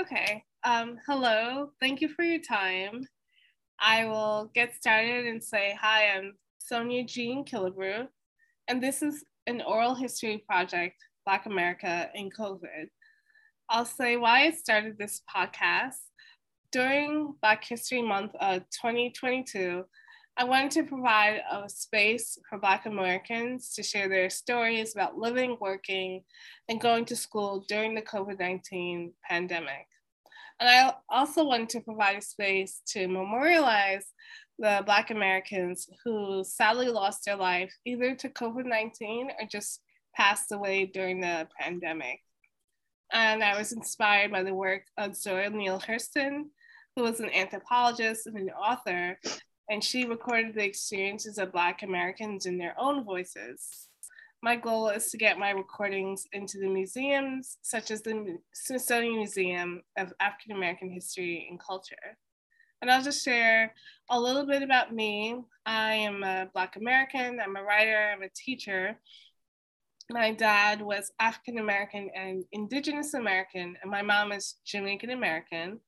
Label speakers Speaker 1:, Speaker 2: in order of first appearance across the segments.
Speaker 1: Okay. Um, hello. Thank you for your time. I will get started and say hi. I'm Sonia Jean Killebrew, and this is an oral history project, Black America in COVID. I'll say why I started this podcast. During Black History Month of 2022, I wanted to provide a space for Black Americans to share their stories about living, working, and going to school during the COVID 19 pandemic. And I also wanted to provide a space to memorialize the Black Americans who sadly lost their life either to COVID 19 or just passed away during the pandemic. And I was inspired by the work of Zora Neale Hurston, who was an anthropologist and an author, and she recorded the experiences of Black Americans in their own voices. My goal is to get my recordings into the museums, such as the Smithsonian Museum of African American History and Culture. And I'll just share a little bit about me. I am a Black American, I'm a writer, I'm a teacher. My dad was African American and Indigenous American, and my mom is Jamaican American.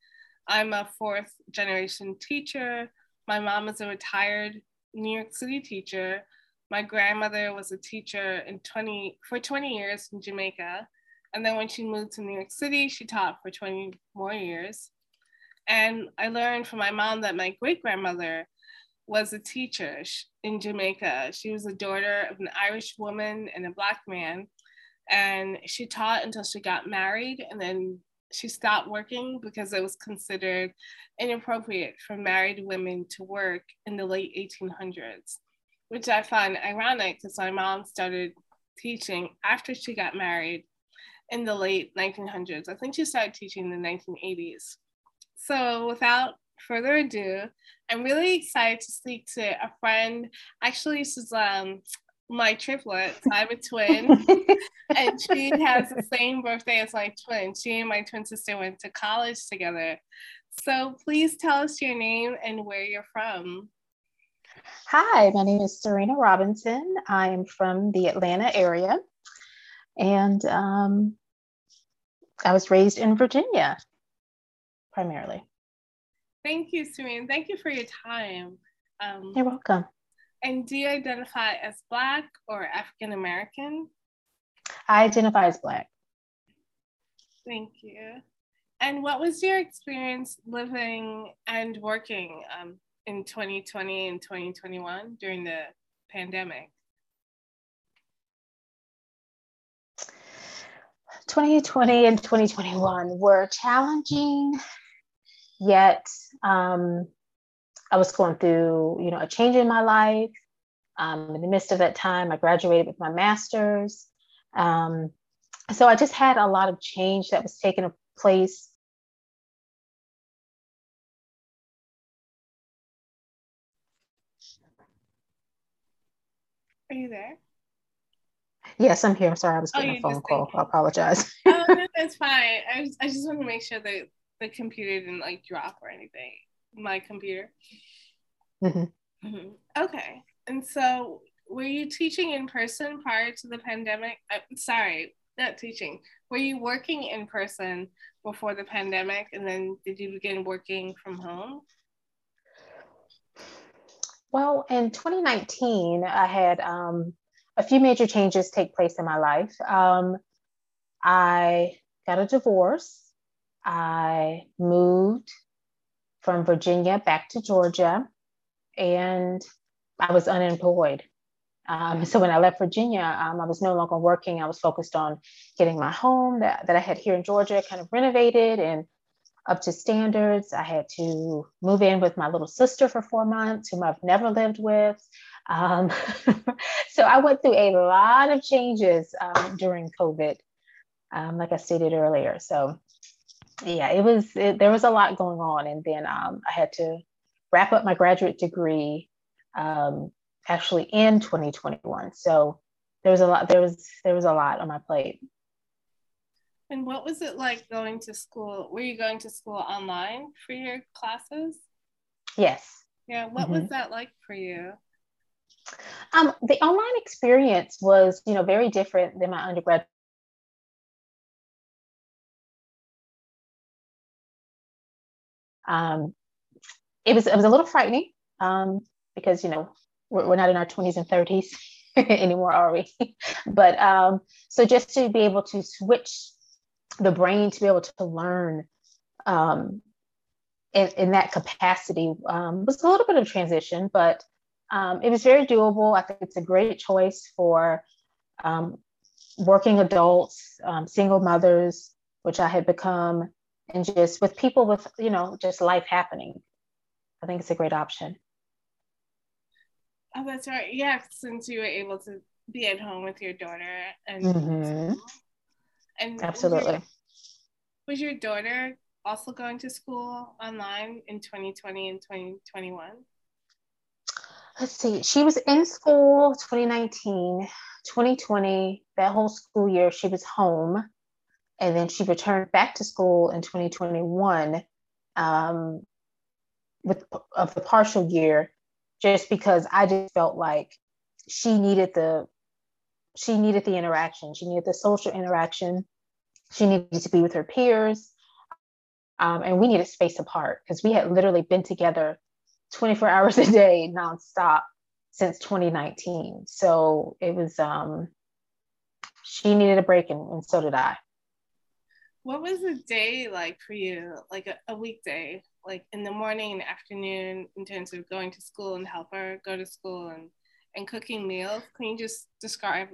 Speaker 1: I'm a fourth generation teacher. My mom is a retired New York City teacher my grandmother was a teacher in 20 for 20 years in Jamaica. And then when she moved to New York City, she taught for 20 more years. And I learned from my mom that my great grandmother was a teacher in Jamaica. She was the daughter of an Irish woman and a Black man. And she taught until she got married. And then she stopped working because it was considered inappropriate for married women to work in the late 1800s which I find ironic because my mom started teaching after she got married in the late 1900s. I think she started teaching in the 1980s. So without further ado, I'm really excited to speak to a friend. Actually, this is um, my triplet. I'm a twin, and she has the same birthday as my twin. She and my twin sister went to college together. So please tell us your name and where you're from.
Speaker 2: Hi, my name is Sierriena Robinson. I am from the Atlanta area, and um, I was raised in Virginia primarily.
Speaker 1: Thank you, Sierriena. Thank you for your time.
Speaker 2: Um, You're welcome.
Speaker 1: And do you identify as Black or African American?
Speaker 2: I identify as Black.
Speaker 1: Thank you. And what was your experience living and working um, in 2020 and 2021 during the pandemic?
Speaker 2: 2020 and 2021 were challenging, yet um, I was going through, you know, a change in my life. Um, in the midst of that time, I graduated with my master's. Um, so I just had a lot of change that was taking place
Speaker 1: Are you there?
Speaker 2: Yes, I'm here. I'm sorry, I was oh, getting oh, a phone call. I apologize.
Speaker 1: oh, no, that's fine. I, I just want to make sure that the computer didn't like drop or anything. My computer. Mm-hmm. Mm-hmm. Okay. And so, were you teaching in person prior to the pandemic? Uh, sorry, not teaching. Were you working in person before the pandemic, and then did you begin working from home?
Speaker 2: Well, in 2019, I had um, a few major changes take place in my life. Um, I got a divorce. I moved from Virginia back to Georgia, and I was unemployed. Um, so when I left Virginia, um, I was no longer working. I was focused on getting my home that, that I had here in Georgia kind of renovated and up to standards. I had to move in with my little sister for four months, whom I've never lived with. Um, so I went through a lot of changes um, during COVID, um, like I stated earlier. So yeah, it was it, there was a lot going on, and then um, I had to wrap up my graduate degree um, actually in 2021. So there was a lot. There was there was a lot on my plate.
Speaker 1: And what was it like going to school? Were you going to school online for your classes?
Speaker 2: Yes.
Speaker 1: Yeah. What mm-hmm. was that like for you?
Speaker 2: Um, the online experience was, you know, very different than my undergrad Um, it was it was a little frightening um, because you know we're, we're, not in our 20s and 30s anymore, are we? but um, so just to be able to switch the brain to be able to learn um, in, in that capacity um, was a little bit of transition, but um, it was very doable. I think it's a great choice for um, working adults, um, single mothers, which I had become, and just with people with, you know, just life happening. I think it's a great option.
Speaker 1: Oh, that's right. Yeah, since you were able to be at home with your daughter and mm-hmm. And
Speaker 2: absolutely.
Speaker 1: Was your, was your daughter also going to school online in 2020 and 2021?
Speaker 2: Let's see. She was in school 2019, 2020. That whole school year, she was home, and then she returned back to school in 2021. Um, with of the partial year, just because I just felt like she needed the she needed the interaction. She needed the social interaction. She needed to be with her peers. Um, and we needed space apart because we had literally been together 24 hours a day nonstop since 2019. So it was, um, she needed a break and, and so did I.
Speaker 1: What was a day like for you, like a, a weekday, like in the morning and afternoon, in terms of going to school and help her go to school and, and cooking meals? Can you just describe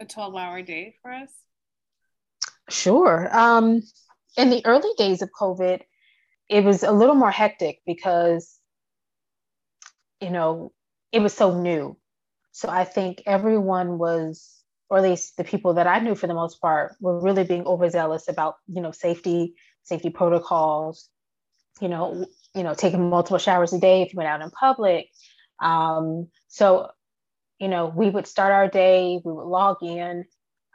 Speaker 1: a 12 hour day for us?
Speaker 2: Sure. Um, in the early days of COVID, it was a little more hectic because, you know, it was so new. So I think everyone was, or at least the people that I knew for the most part, were really being overzealous about, you know, safety, safety protocols, you know, you know, taking multiple showers a day if you went out in public. Um, so, you know, we would start our day, we would log in,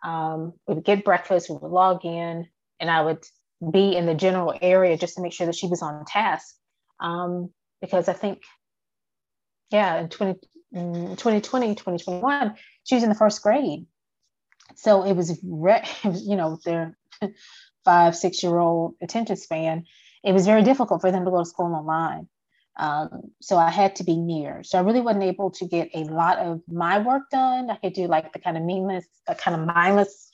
Speaker 2: um, we would get breakfast, we would log in, and I would be in the general area just to make sure that she was on task. Um, because I think, yeah, in 20, 2020, 2021, she was in the first grade. So it was, re- you know, their five, six year old attention span. It was very difficult for them to go to school online. Um, so I had to be near. So I really wasn't able to get a lot of my work done. I could do like the kind of meaningless, the kind of mindless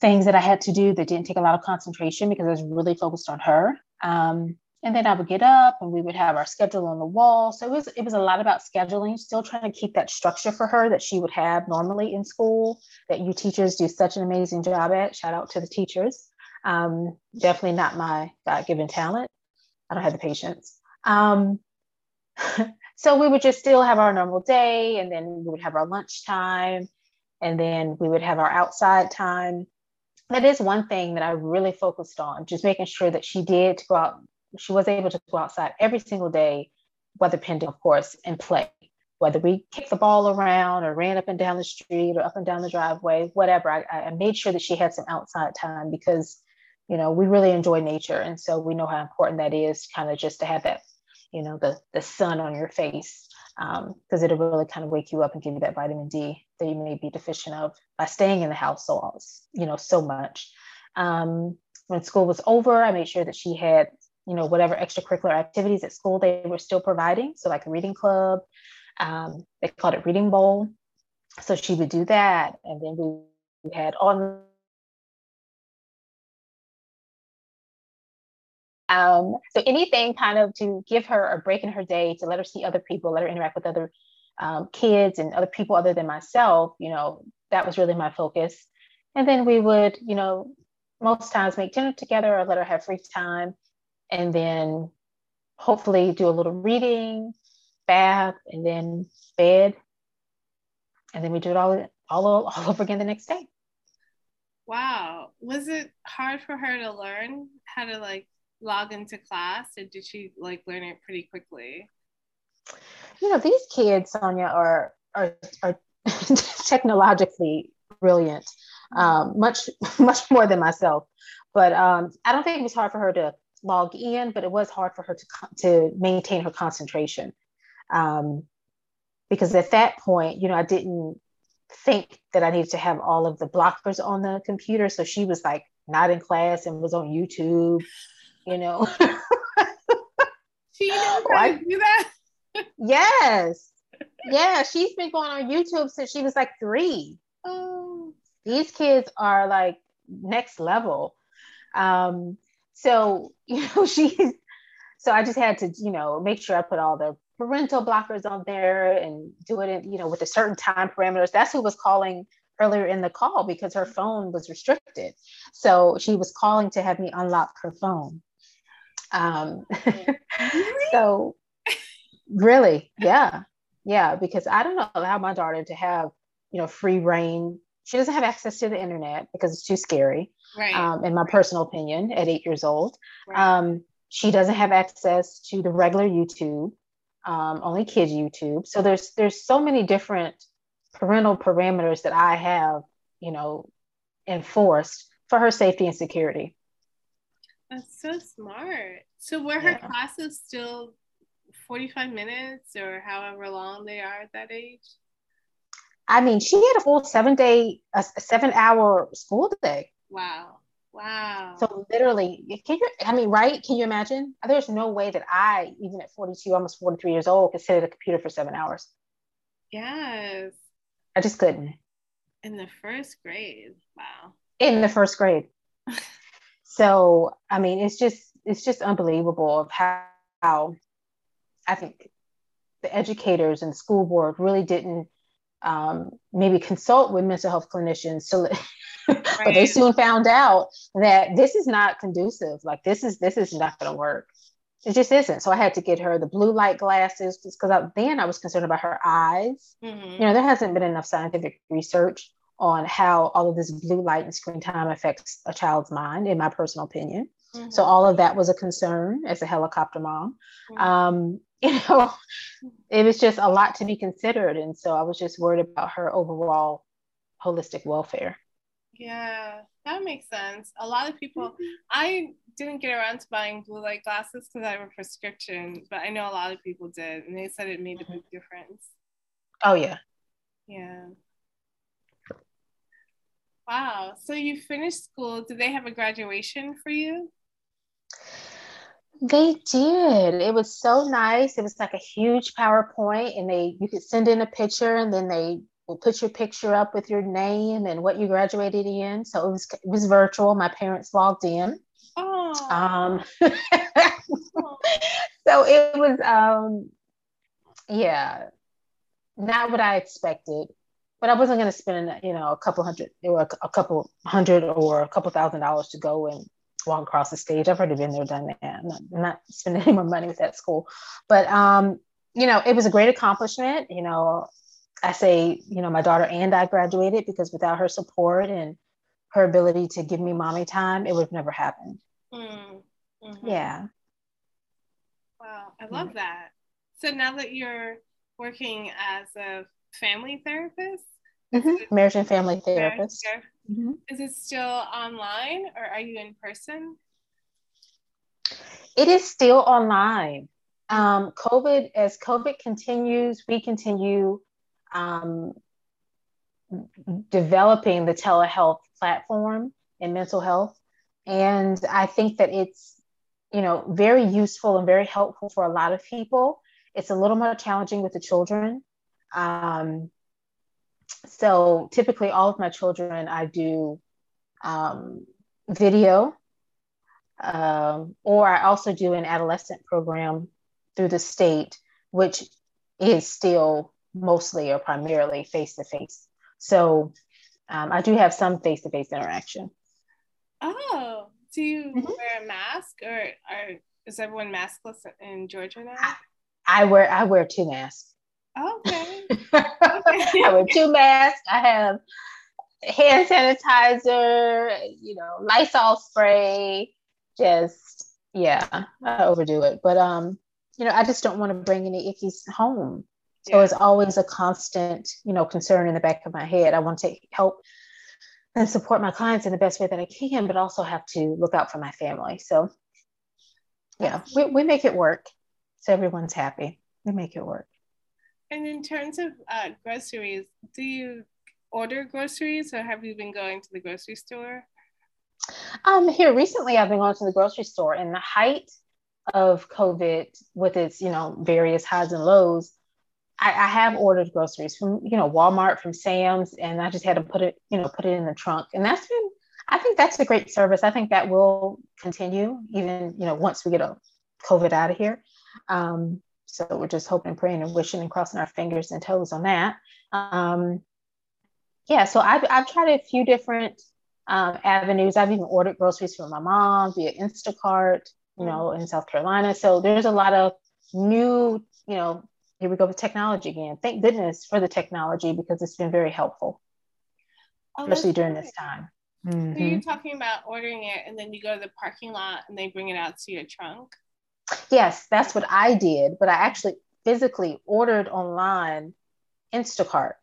Speaker 2: things that I had to do that didn't take a lot of concentration because I was really focused on her. Um, and then I would get up and we would have our schedule on the wall. So it was it was a lot about scheduling, still trying to keep that structure for her that she would have normally in school that you teachers do such an amazing job at. Shout out to the teachers. Um, definitely not my God-given talent. I don't have the patience. Um, so we would just still have our normal day and then we would have our lunch time and then we would have our outside time that is one thing that I really focused on, just making sure that she did go out, she was able to go outside every single day, weather pending, of course, and play. Whether we kicked the ball around or ran up and down the street or up and down the driveway, whatever, I, I made sure that she had some outside time because, you know, we really enjoy nature. And so we know how important that is kind of just to have that, you know, the, the sun on your face because um, it'll really kind of wake you up and give you that vitamin D that you may be deficient of by staying in the house so you know so much. Um, when school was over, I made sure that she had you know whatever extracurricular activities at school they were still providing. So like a reading club, um, they called it reading bowl. So she would do that, and then we had on Um, so anything kind of to give her a break in her day, to let her see other people, let her interact with other um, kids and other people other than myself, you know, that was really my focus. And then we would, you know, most times make dinner together or let her have free time and then hopefully do a little reading, bath, and then bed. And then we do it all, all, all over again the next day.
Speaker 1: Wow. Was it hard for her to learn how to like log into class or did she like learn it pretty quickly?
Speaker 2: You know, these kids, Sonia, are are, are technologically brilliant, um, much much more than myself. But um, I don't think it was hard for her to log in, but it was hard for her to to maintain her concentration, um, because at that point, you know, I didn't think that I needed to have all of the blockers on the computer. So she was like not in class and was on YouTube you know.
Speaker 1: She knows how to do that.
Speaker 2: yes. Yeah, she's been going on YouTube since she was like three.
Speaker 1: Oh.
Speaker 2: These kids are like next level. Um, so you know, she's so I just had to, you know, make sure I put all the parental blockers on there and do it in, you know, with a certain time parameters. That's who was calling earlier in the call because her phone was restricted. So she was calling to have me unlock her phone. Um, so really, yeah, yeah, because I don't allow my daughter to have, you know, free reign. She doesn't have access to the internet because it's too scary,
Speaker 1: right.
Speaker 2: um, in my
Speaker 1: right.
Speaker 2: personal opinion, at eight years old.
Speaker 1: Right.
Speaker 2: Um, she doesn't have access to the regular YouTube, um, only kids YouTube. So there's there's so many different parental parameters that I have, you know, enforced for her safety and security.
Speaker 1: That's so smart. So were her
Speaker 2: Yeah.
Speaker 1: classes still 45 minutes or however long they are at that age?
Speaker 2: I mean, she had a full seven day, a seven hour school day.
Speaker 1: Wow. Wow.
Speaker 2: So literally, can you? I mean, right? Can you imagine? There's no way that I, even at 42, almost 43 years old, could sit at a computer for seven hours.
Speaker 1: yes.
Speaker 2: I just couldn't
Speaker 1: In the first grade. Wow.
Speaker 2: in the first grade. so I mean, it's just it's just unbelievable of how, how I think the educators and the school board really didn't um, maybe consult with mental health clinicians so but they soon found out that this is not conducive. Like this is this is not going to work. It just isn't. So i had to get her the blue light glasses because then i was concerned about her eyes.
Speaker 1: Mhm.
Speaker 2: you know there hasn't been enough scientific research on how all of this blue light and screen time affects a child's mind in my personal opinion
Speaker 1: Mhm.
Speaker 2: so all of that was a concern as a helicopter mom
Speaker 1: Mhm.
Speaker 2: um, you know it was just a lot to be considered and so i was just worried about her overall holistic welfare
Speaker 1: Yeah, that makes sense. A lot of people, I didn't get around to buying blue light glasses because I have a prescription, but I know a lot of people did, and they said it made a big difference.
Speaker 2: oh yeah
Speaker 1: Yeah. Wow. So you finished school. Did they have a graduation for you?
Speaker 2: they did it was so nice it was like a huge powerpoint and they you could send in a picture and then they will put your picture up with your name and what you graduated in so it was it was virtual my parents logged in
Speaker 1: Oh.
Speaker 2: um so it was um yeah not what i expected but i wasn't going to spend you know a couple hundred or a couple hundred or a couple thousand dollars to go and walk across the stage. I've already been there done that. I'm not, I'm not spending any more money with that school. But um you know it was a great accomplishment. You know i say you know my daughter and i graduated because without her support and her ability to give me mommy time it would have never happened.
Speaker 1: Mm, mhm.
Speaker 2: yeah.
Speaker 1: Wow. I love that. So now that you're working as a family therapist,
Speaker 2: Mhm. marriage and family therapist.
Speaker 1: ther-
Speaker 2: Mhm.
Speaker 1: is it still online or are you in person?
Speaker 2: It is still online. Um, COVID, as COVID continues, we continue um, developing the telehealth platform in mental health. And I think that it's, you know, very useful and very helpful for a lot of people. It's a little more challenging with the children. Um, so typically, all of my children, I do um, video um, or I also do an adolescent program through the state, which is still mostly or primarily face to face. So um, I do have some face to face interaction.
Speaker 1: Oh, do you
Speaker 2: Mhm.
Speaker 1: wear a mask or are, is everyone maskless in Georgia now?
Speaker 2: I wear I wear two masks.
Speaker 1: Okay.
Speaker 2: I wear two masks. I have hand sanitizer, you know, Lysol spray. Just yeah, I overdo it, but um, you know, I just don't want to bring any ickies home. So
Speaker 1: Yeah.
Speaker 2: it's always a constant, you know, concern in the back of my head. I want to help and support my clients in the best way that I can, but also have to look out for my family. So yeah, we, we make it work. So everyone's happy. We make it work.
Speaker 1: And in terms of uh, groceries, do you order groceries or have you been going to the grocery store?
Speaker 2: Um, here recently I've been going to the grocery store in the height of COVID with its, you know, various highs and lows, I, I, have ordered groceries from, you know, Walmart, from Sam's, and I just had to put it, you know, put it in the trunk. And that's been, I think that's a great service. I think that will continue even, you know, once we get a COVID out of here. Um, so we're just hoping, praying, and wishing and crossing our fingers and toes on that. Um, yeah, so I've, I've tried a few different um, avenues. I've even ordered groceries from my mom via Instacart, you know, in South Carolina. So there's a lot of new, you know, here we go with technology again. Thank goodness for the technology because it's been very helpful, oh, especially during this time.
Speaker 1: Mm-hmm. So you're talking about ordering it and then you go to the parking lot and they bring it out to your trunk?
Speaker 2: Yes, that's what I did, but I actually physically ordered online Instacart.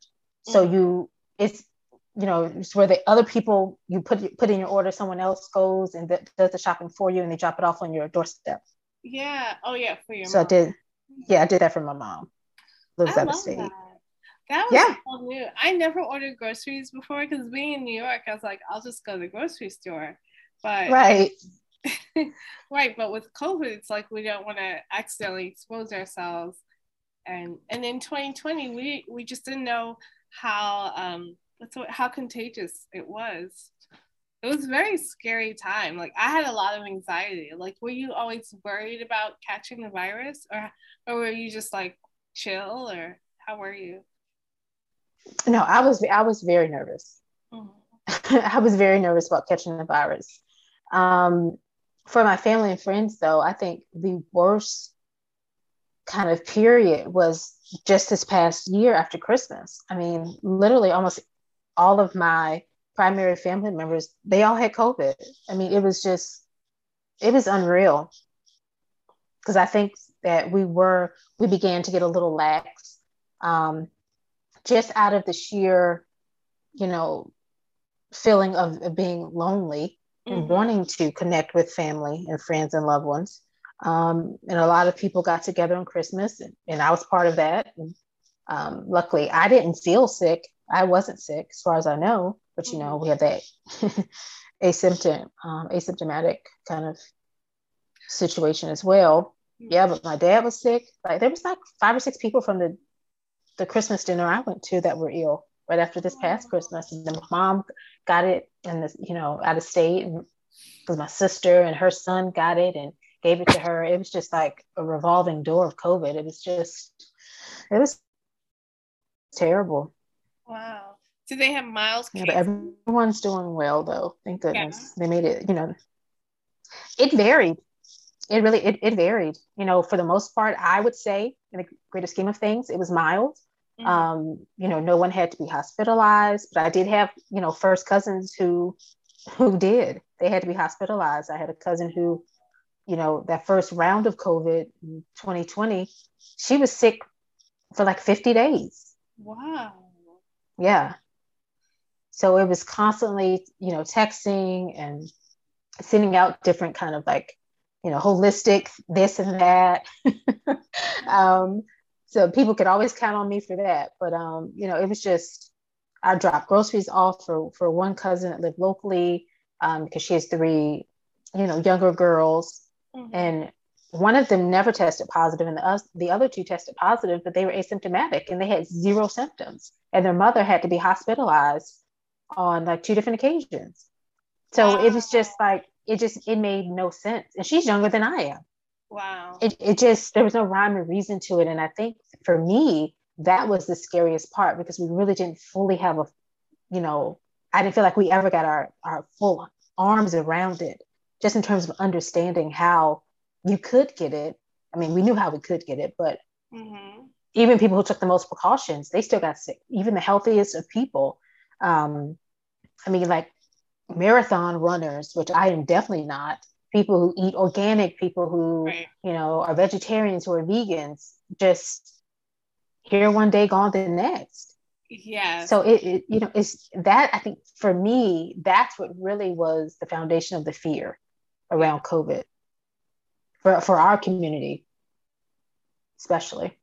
Speaker 2: So mm-hmm. you it's you know it's where the other people you put put in your order, someone else goes and th- does the shopping for you, and they drop it off on your doorstep.
Speaker 1: Yeah. Oh yeah, for your.
Speaker 2: So mom. I did. Yeah, I did that for my mom.
Speaker 1: Lives I out of state. That. That was yeah. so new. I never ordered groceries before because being in New York, I was like, I'll just go to the grocery store. But
Speaker 2: right.
Speaker 1: right, but with COVID, it's like we don't want to accidentally expose ourselves. And and in 2020, we we just didn't know how um how contagious it was. It was a very scary time. Like I had a lot of anxiety. Like were you always worried about catching the virus or or were you just like chill or how were you?
Speaker 2: No, I was I was very nervous. Mm-hmm. I was very nervous about catching the virus. Um, for my family and friends, though, I think the worst kind of period was just this past year after Christmas. I mean, literally almost all of my primary family members, they all had COVID. I mean, it was just, it was unreal. Because I think that we were, we began to get a little lax um, just out of the sheer, you know, feeling of, of being lonely mm-hmm. and wanting to connect with family and friends and loved ones. Um, and a lot of people got together on Christmas, and, and I was part of that. And, um, luckily, I didn't feel sick. I wasn't sick, as far as I know. But you know, mm-hmm. we had that asymptom, um, asymptomatic kind of situation as well. Yeah, but my dad was sick. Like there was like five or six people from the the Christmas dinner I went to that were ill right after this past Christmas. And then my mom got it and this, you know, out of state and because my sister and her son got it and gave it to her. It was just like a revolving door of COVID. It was just, it was terrible.
Speaker 1: Wow. Do they have miles?
Speaker 2: Yeah, but everyone's doing well though. Thank goodness. Yeah. They made it, you know, it varied. It really, it, it varied. You know, for the most part, I would say in the greater scheme of things, it was mild. Mm-hmm. Um, you know, no one had to be hospitalized, but I did have, you know, first cousins who who did. They had to be hospitalized. I had a cousin who, you know, that first round of COVID in 2020, she was sick for like 50 days.
Speaker 1: Wow.
Speaker 2: Yeah. So it was constantly, you know, texting and sending out different kind of like, you know, holistic this and that. um, so people could always count on me for that. But um, you know, it was just I dropped groceries off for for one cousin that lived locally um, because she has three, you know, younger girls, mm-hmm. and one of them never tested positive, and the, uh, the other two tested positive, but they were asymptomatic and they had zero symptoms, and their mother had to be hospitalized on like two different occasions. So it was just like it just it made no sense, and she's younger than I am.
Speaker 1: Wow.
Speaker 2: It, it just, there was no rhyme or reason to it. And I think for me, that was the scariest part because we really didn't fully have a, you know, I didn't feel like we ever got our, our full arms around it, just in terms of understanding how you could get it. I mean, we knew how we could get it, but mm-hmm. even people who took the most precautions, they still got sick. Even the healthiest of people. Um, I mean, like marathon runners, which I am definitely not, people who eat organic, people who, right. you know, are vegetarians, who are vegans, just here one day, gone the next.
Speaker 1: Yeah.
Speaker 2: So it, it, you know, it's that I think for me, that's what really was the foundation of the fear around COVID for, for our community, especially.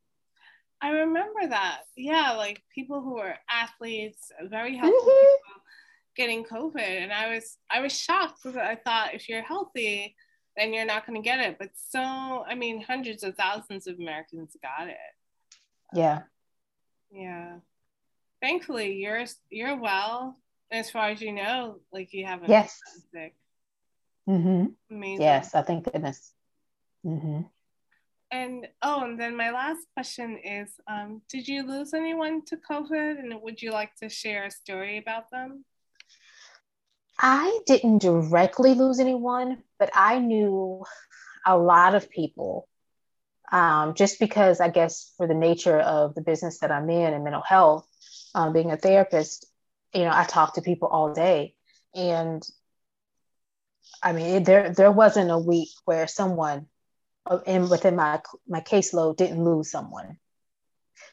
Speaker 1: I remember that. Yeah, like people who are athletes, very healthy mm-hmm. people getting COVID, and I was I was shocked because I thought if you're healthy, then you're not going to get it. But so, I mean, hundreds of thousands of Americans got it.
Speaker 2: Yeah.
Speaker 1: Yeah. Thankfully, you're you're well. As far as you know, like you haven't
Speaker 2: yes.
Speaker 1: sick.
Speaker 2: Mm-hmm.
Speaker 1: Amazing.
Speaker 2: Yes, I thank goodness. Mm-hmm.
Speaker 1: And oh, and then my last question is: um, Did you lose anyone to COVID, and would you like to share a story about them?
Speaker 2: I didn't directly lose anyone, but I knew a lot of people. Um, just because I guess for the nature of the business that I'm in and mental health, um, being a therapist, you know, I talk to people all day, and I mean, there there wasn't a week where someone in within my my caseload didn't lose someone.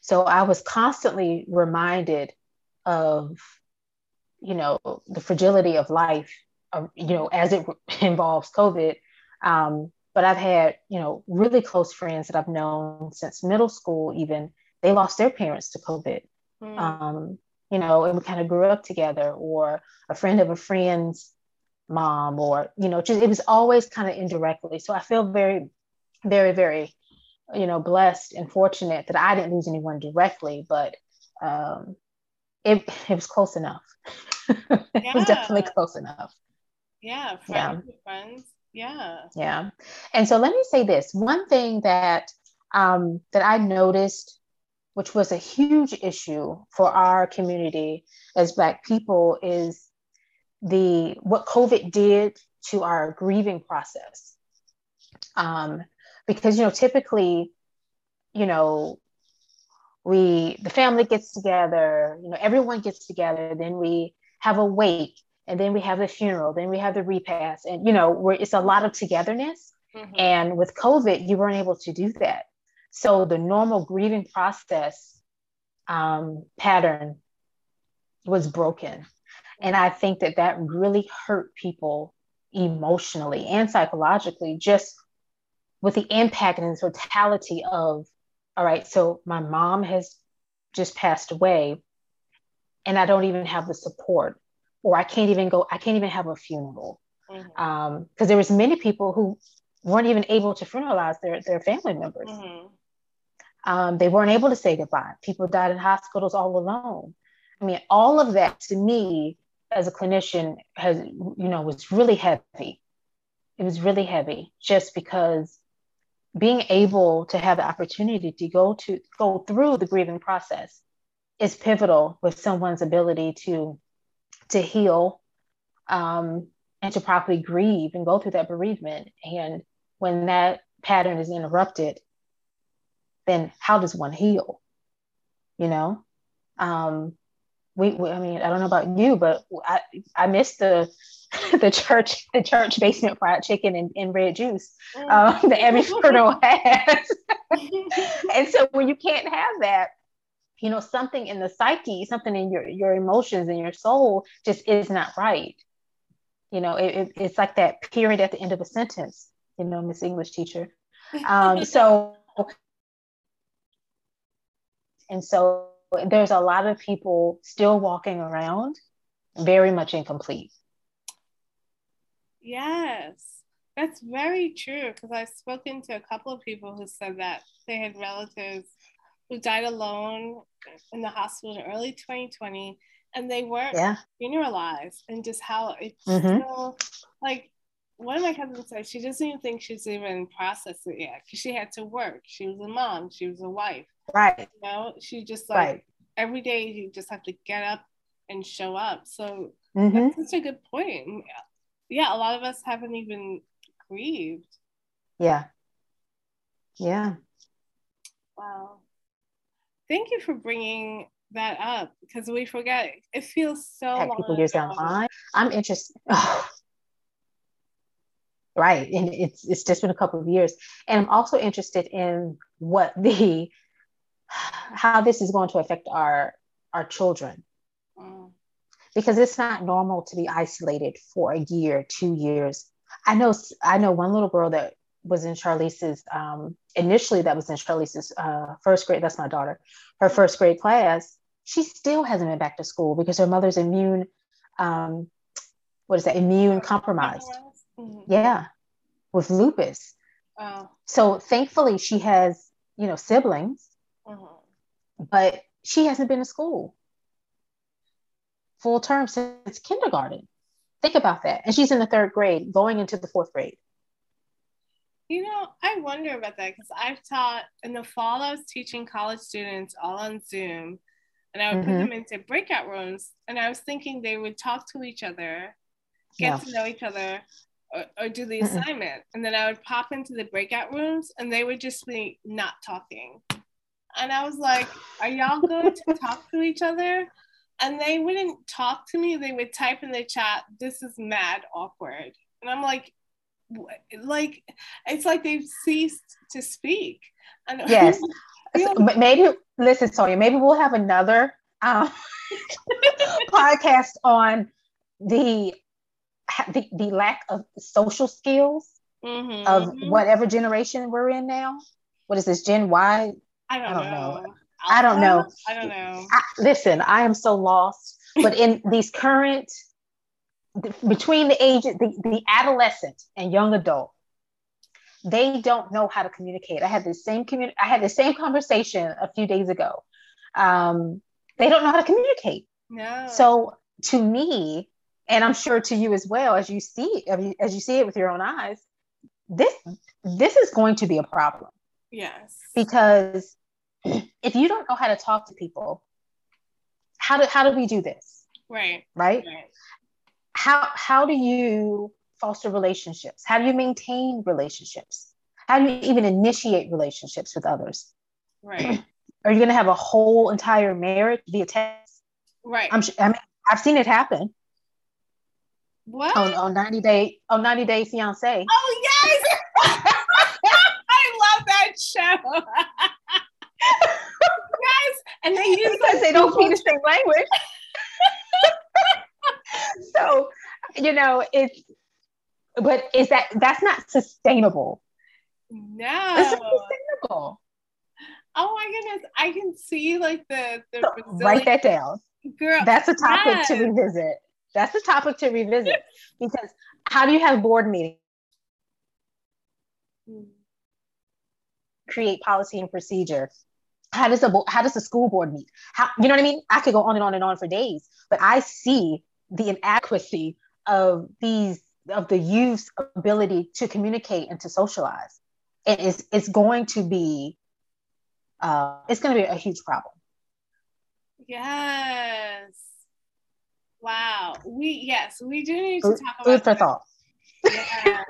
Speaker 2: So I was constantly reminded of, you know, the fragility of life, uh, you know, as it involves COVID. Um, but I've had, you know, really close friends that I've known since middle school. Even they lost their parents to COVID. Mm. Um, you know, and we kind of grew up together, or a friend of a friend's mom, or you know, just it was always kind of indirectly. So I feel very very, very, you know, blessed and fortunate that I didn't lose anyone directly, but um, it, it was close enough. it was definitely close enough.
Speaker 1: Yeah, friends, yeah. friends. Yeah.
Speaker 2: Yeah. And so let me say this one thing that um, that I noticed, which was a huge issue for our community as Black people, is the what COVID did to our grieving process. Um, because you know typically you know we the family gets together you know everyone gets together then we have a wake and then we have the funeral then we have the repast and you know where it's a lot of togetherness. Mm-hmm. and with covid you weren't able to do that. So the normal grieving process um, pattern was broken. And i think that that really hurt people emotionally and psychologically just with the impact and the totality of, all right, so my mom has just passed away and I don't even have the support, or I can't even go, I can't even have a funeral. Because mm-hmm. um, there was many people who weren't even able to funeralize their, their family members. Mm-hmm. Um, they weren't able to say goodbye. People died in hospitals all alone. I mean, all of that to me as a clinician has, you know, was really heavy. It was really heavy just because being able to have the opportunity to go to go through the grieving process is pivotal with someone's ability to to heal um, and to properly grieve and go through that bereavement. And when that pattern is interrupted then how does one heal? You know? Um, we, we, I mean, I don't know about you, but I, I miss the the church the church basement fried chicken and, and red juice um, that every funeral has. and so when you can't have that, you know, something in the psyche, something in your your emotions and your soul just is not right. You know, it, it, it's like that period at the end of a sentence. You know, Miss English teacher. Um, so and so there's a lot of people still walking around very much incomplete.
Speaker 1: Yes, that's very true because I've spoken to a couple of people who said that they had relatives who died alone in the hospital in early 2020 and they weren't yeah. funeralized and just how it's mm-hmm. still like one of my cousins said she doesn't even think she's even processed it yet because she had to work. She was a mom, she was a wife.
Speaker 2: Right.
Speaker 1: You know, she just like right. every day you just have to get up and show up. So mm-hmm. that's such a good point. Yeah, a lot of us haven't even grieved.
Speaker 2: Yeah. Yeah.
Speaker 1: Wow. Thank you for bringing that up because we forget. It feels so.
Speaker 2: Heck, people years down the line. I'm interested. Oh, right and it's it's just been a couple of years and i'm also interested in what the how this is going to affect our our children mm. because it's not normal to be isolated for a year two years i know i know one little girl that was in charlize's um, initially that was in charlize's uh, first grade that's my daughter her first grade class she still hasn't been back to school because her mother's immune um, what is that immune compromised Mm-hmm. Yeah. with lupus.
Speaker 1: Oh.
Speaker 2: So thankfully, she has, you know, siblings,
Speaker 1: mhm.
Speaker 2: but she hasn't been to school full term since kindergarten. Think about that. And she's in the third grade, going into the fourth grade.
Speaker 1: You know, I wonder about that because I've taught in the fall, I was teaching college students all on Zoom and I would put
Speaker 2: Mhm.
Speaker 1: them into breakout rooms. And I was thinking they would talk to each other, get
Speaker 2: Yeah.
Speaker 1: to know each other, or, or do the
Speaker 2: Mm-mm.
Speaker 1: assignment. And then I would pop into the breakout rooms and they would just be not talking. And I was like, Are y'all going to talk to each other? And they wouldn't talk to me. They would type in the chat, This is mad awkward. And I'm like? Like it's like they've ceased to speak. And
Speaker 2: Yes. So, but maybe listen, Sonia. Maybe we'll have another um, podcast on the, the the lack of social skills
Speaker 1: Mhm.
Speaker 2: of whatever generation we're in now. What is this, Gen Y?
Speaker 1: I don't,
Speaker 2: I don't
Speaker 1: know.
Speaker 2: know. I don't know.
Speaker 1: I don't know.
Speaker 2: I, listen, I am so lost. But in these current, between the ages, the, the adolescent and young adult, they don't know how to communicate. I had the same commun- I had the same conversation a few days ago. Um, they don't know how to communicate.
Speaker 1: No.
Speaker 2: So to me, and I'm sure to you as well, as you see as you, as you see it with your own eyes, this this is going to be a problem
Speaker 1: yes.
Speaker 2: because if you don't know how to talk to people, how do how do we do this?
Speaker 1: Right.
Speaker 2: Right?
Speaker 1: Right.
Speaker 2: How how do you foster relationships? How do you maintain relationships? How do you even initiate relationships with others?
Speaker 1: Right.
Speaker 2: Are you going to have a whole entire marriage via text?
Speaker 1: Right.
Speaker 2: I'm sure, I mean, I've seen it happen
Speaker 1: what?
Speaker 2: on, on 90 day on 90 day fiance.
Speaker 1: Oh yes! I love that show. yes, and they use
Speaker 2: because they don't speak the same language. so, you know, it's but is that that's not sustainable. It's
Speaker 1: no.
Speaker 2: not sustainable.
Speaker 1: Oh my goodness! I can see like the the
Speaker 2: So,
Speaker 1: Brazilian
Speaker 2: write that down.
Speaker 1: girl.
Speaker 2: That's a topic to revisit. That's a topic to revisit because how do you have board meetings? Hmm. Create policy and procedure. How does a bo- how does a school board meet? How you know what I mean? I could go on and on and on for days, but I see the inadequacy of these of the youth's ability to communicate and to socialize. And it's it's going to be uh, it's going to be a huge problem.
Speaker 1: Yes. Wow. We yes, we do need to talk
Speaker 2: food for
Speaker 1: that.
Speaker 2: thought.
Speaker 1: Yeah.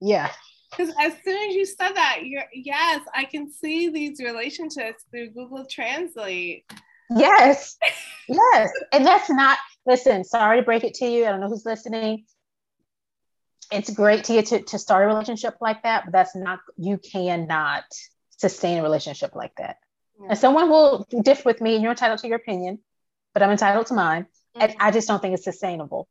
Speaker 2: Yeah.
Speaker 1: Because as soon as you said that, you're yes, I can see these relationships through Google Translate.
Speaker 2: Yes. Yes. And that's not, listen, sorry to break it to you. I don't know who's listening. It's great to get to, to start a relationship like that, but that's not, you cannot sustain a relationship like that. And someone will differ with me and you're entitled to your opinion, but I'm entitled to mine. And mm-hmm. I just don't think it's sustainable.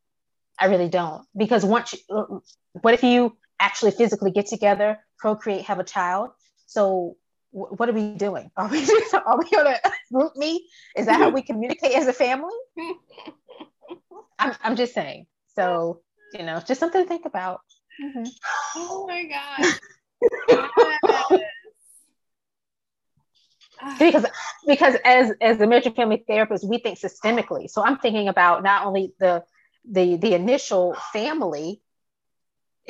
Speaker 2: I really don't. Because once, you, what if you actually physically get together, procreate, have a child? So what are we doing? Are we just, are we gonna GroupMe? Is that how we communicate as a family? I'm, I'm just saying. So, you know, just something to think about. Mhm.
Speaker 1: Oh my god. Yes.
Speaker 2: Because because as as a marriage and family therapist we think systemically so i'm thinking about not only the the the initial family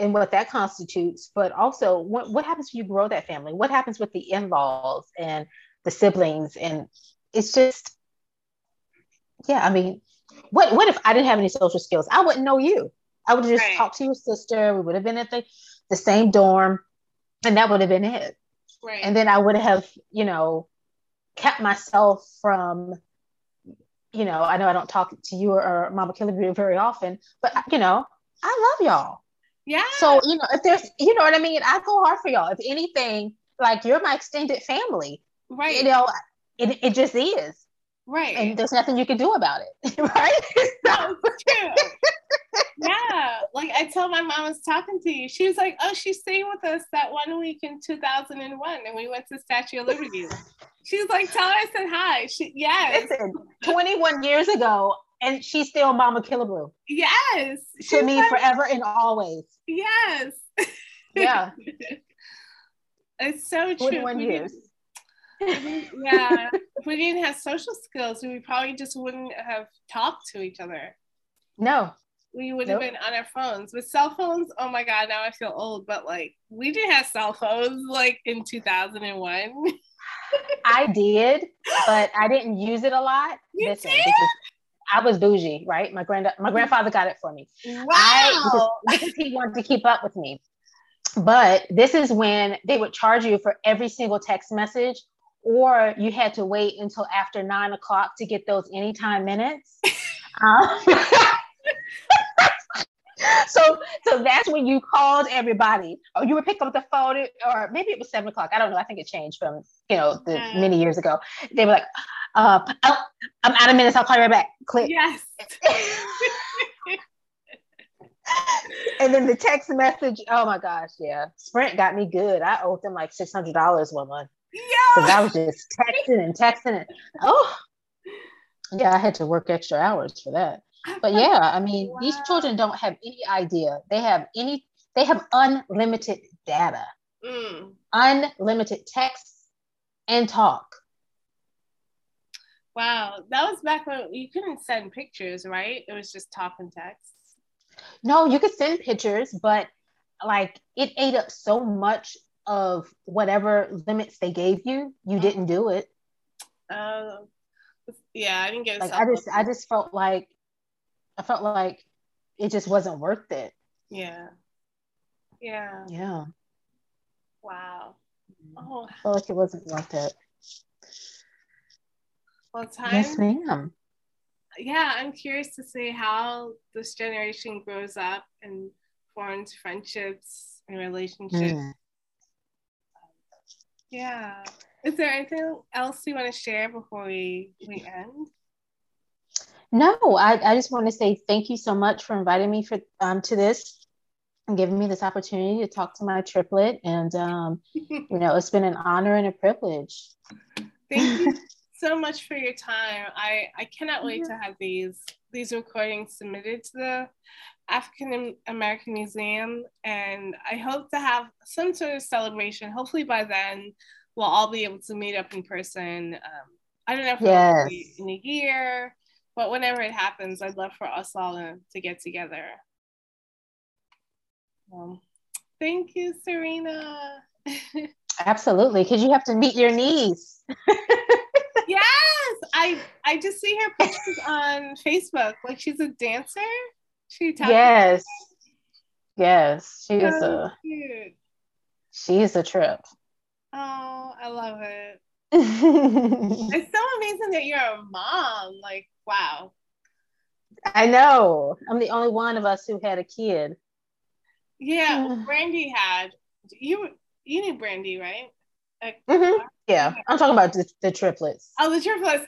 Speaker 2: and what that constitutes but also what, what happens when you grow that family what happens with the in-laws and the siblings and it's just yeah i mean what what if i didn't have any social skills i wouldn't know you i would have just
Speaker 1: Right.
Speaker 2: talked to your sister we would have been at the the same dorm and that would have been it
Speaker 1: right.
Speaker 2: and then I would have, you know, kept myself from, you know, I know I don't talk to you or, or Mama Killebrew very often, but you know, I love y'all.
Speaker 1: Yeah.
Speaker 2: So you know, if there's, you know what I mean, I go hard for y'all. If anything, like you're my extended family,
Speaker 1: right.
Speaker 2: you know, it, it just is,
Speaker 1: right.
Speaker 2: and there's nothing you can do about it, right?
Speaker 1: It's true. yeah. Like I told my mom I was talking to you. She was like, Oh, she stayed with us that one week in 2001 and we went to Statue of Liberty. She was like, Tell her I said hi. She yes.
Speaker 2: Listen, 21 years ago, and she's still Mama Killebrew
Speaker 1: Yes.
Speaker 2: To me
Speaker 1: like,
Speaker 2: forever and always.
Speaker 1: Yes.
Speaker 2: Yeah.
Speaker 1: it's so true.
Speaker 2: 21
Speaker 1: We
Speaker 2: years.
Speaker 1: yeah. if we didn't have social skills, we probably just wouldn't have talked to each other.
Speaker 2: No,
Speaker 1: We would have been on our phones. With cell phones, oh my God, now I feel old, but like we didn't have cell phones like in 2001.
Speaker 2: I did, but I didn't use it a lot.
Speaker 1: You
Speaker 2: Listen,
Speaker 1: did?
Speaker 2: I was bougie, right? My grand my grandfather got it for me.
Speaker 1: Wow.
Speaker 2: I because, because he wanted to keep up with me. But this is when they would charge you for every single text message, or you had to wait until after nine o'clock to get those anytime minutes. Um, so, so that's when you called everybody, or you would pick up the phone, or maybe it was seven o'clock. I don't know. I think it changed from you know the many years ago. They were like, uh, oh, "I'm out of minutes. I'll call you right back." Click.
Speaker 1: yes.
Speaker 2: and then the text message, oh my gosh, yeah. Sprint got me good. I owed them like six hundred dollars one month
Speaker 1: Yeah. because.
Speaker 2: I was just texting and texting and oh yeah, I had to work extra hours for that. But yeah, I mean, these children don't have any idea. They have any they have unlimited data,
Speaker 1: Mm.
Speaker 2: unlimited text and talk.
Speaker 1: Wow. That was back when you couldn't send pictures, right? It was just talk and text.
Speaker 2: No, you could send pictures, but like it ate up so much of whatever limits they gave you, you didn't do it.
Speaker 1: Um, yeah, I didn't get
Speaker 2: like I just. I just felt like I felt like it just wasn't worth it.
Speaker 1: Yeah. Yeah.
Speaker 2: Yeah.
Speaker 1: Wow. Oh,
Speaker 2: I felt like it wasn't worth it.
Speaker 1: Well, time.
Speaker 2: Yes, ma'am.
Speaker 1: yeah, I'm curious to see how this generation grows up and forms friendships and relationships.
Speaker 2: Mm.
Speaker 1: Yeah. Is there anything else you want to share before we we end?
Speaker 2: No, I, I just want to say thank you so much for inviting me for um to this and giving me this opportunity to talk to my triplet. And um, you know, it's been an honor and a privilege.
Speaker 1: Thank you so much for your time. I I cannot wait to have these these recordings submitted to the African American Museum, and I hope to have some sort of celebration. Hopefully by then we'll all be able to meet up in person. Um, I don't know if it'll be
Speaker 2: Yes.
Speaker 1: in a year, but whenever it happens, I'd love for us all to, to get together. Um, thank you, Sierriena.
Speaker 2: Absolutely, because you have to meet your niece.
Speaker 1: Yes, I I just see her pictures on Facebook. Like she's a dancer. She
Speaker 2: Yes. Yes, she is
Speaker 1: so
Speaker 2: a
Speaker 1: cute.
Speaker 2: she's a trip.
Speaker 1: Oh, I love it. It's so amazing that you're a mom. Like, wow.
Speaker 2: I know. I'm the only one of us who had a kid.
Speaker 1: Yeah, well, Brandy had you. You knew Brandy, right?
Speaker 2: Mhm. Yeah, I'm talking about the, the triplets.
Speaker 1: Oh, the triplets.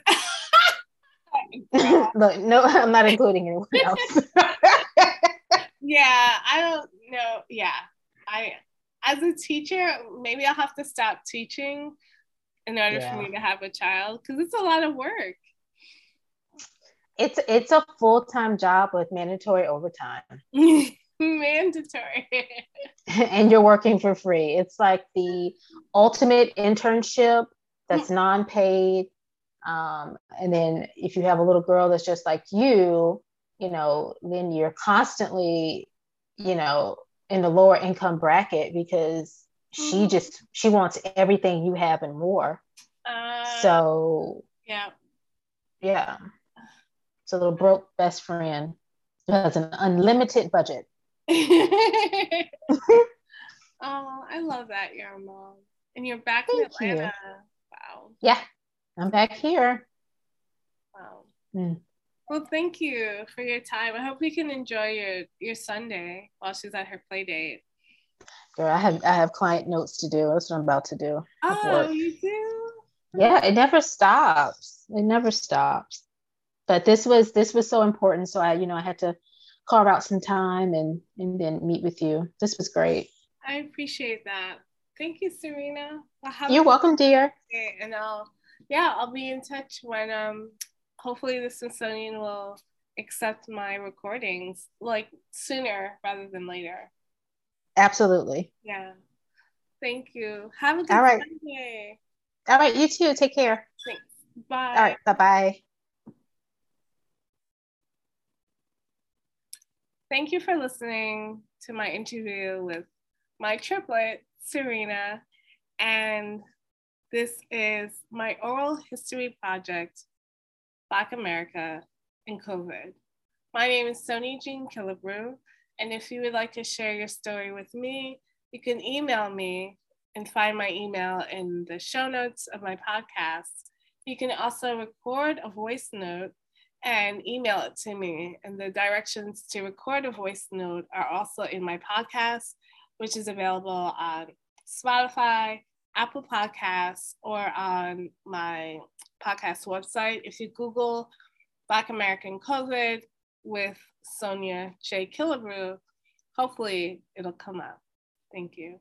Speaker 2: Look, no, I'm not including anyone else.
Speaker 1: yeah, I don't know. Yeah, I as a teacher, maybe I'll have to stop teaching in order
Speaker 2: Yeah.
Speaker 1: for me to have a child because it's a lot of work.
Speaker 2: it's it's a full time job with mandatory overtime,
Speaker 1: Mandatory.
Speaker 2: and you're working for free. It's like the ultimate internship that's non paid. Um, and then if you have a little girl that's just like you, you know, then you're constantly, you know, in the lower income bracket because she
Speaker 1: Mhm.
Speaker 2: just she wants everything you have and more.
Speaker 1: Uh,
Speaker 2: So
Speaker 1: yeah.
Speaker 2: yeah, a little broke best friend has an unlimited budget.
Speaker 1: oh, I love that you're a mom. And you're back in
Speaker 2: Thank you.
Speaker 1: Atlanta. Wow.
Speaker 2: Yeah, I'm back here.
Speaker 1: Wow.
Speaker 2: Mm.
Speaker 1: Well, thank you for your time. I hope you can enjoy your, your Sunday while she's at her play date.
Speaker 2: Girl, I have I have client notes to do. That's what I'm about to do.
Speaker 1: Oh, you do?
Speaker 2: Yeah, it never stops. It never stops. But this was this was so important. So I, you know, I had to carve out some time and and then meet with you. This was great.
Speaker 1: I appreciate that. Thank you, Sierriena. Well,
Speaker 2: You're welcome, dear.
Speaker 1: And I'll, yeah, I'll be in touch when, um, hopefully the Smithsonian will accept my recordings like sooner rather than later.
Speaker 2: Absolutely.
Speaker 1: Yeah. Thank you. Have a good
Speaker 2: All right.
Speaker 1: Sunday.
Speaker 2: All right, you too. Take care.
Speaker 1: Thanks. Bye.
Speaker 2: All right, Bye bye
Speaker 1: Thank you for listening to my interview with my triplet, Sierriena. And this is my oral history project, Black America and COVID. My name is Sonia Jean Killebrew. And if you would like to share your story with me, you can email me and find my email in the show notes of my podcast. You can also record a voice note and email it to me. And the directions to record a voice note are also in my podcast, which is available on Spotify, Apple Podcasts, or on my podcast website. If you Google Black American COVID with Sonia J. Killebrew, hopefully it'll come up. Thank you.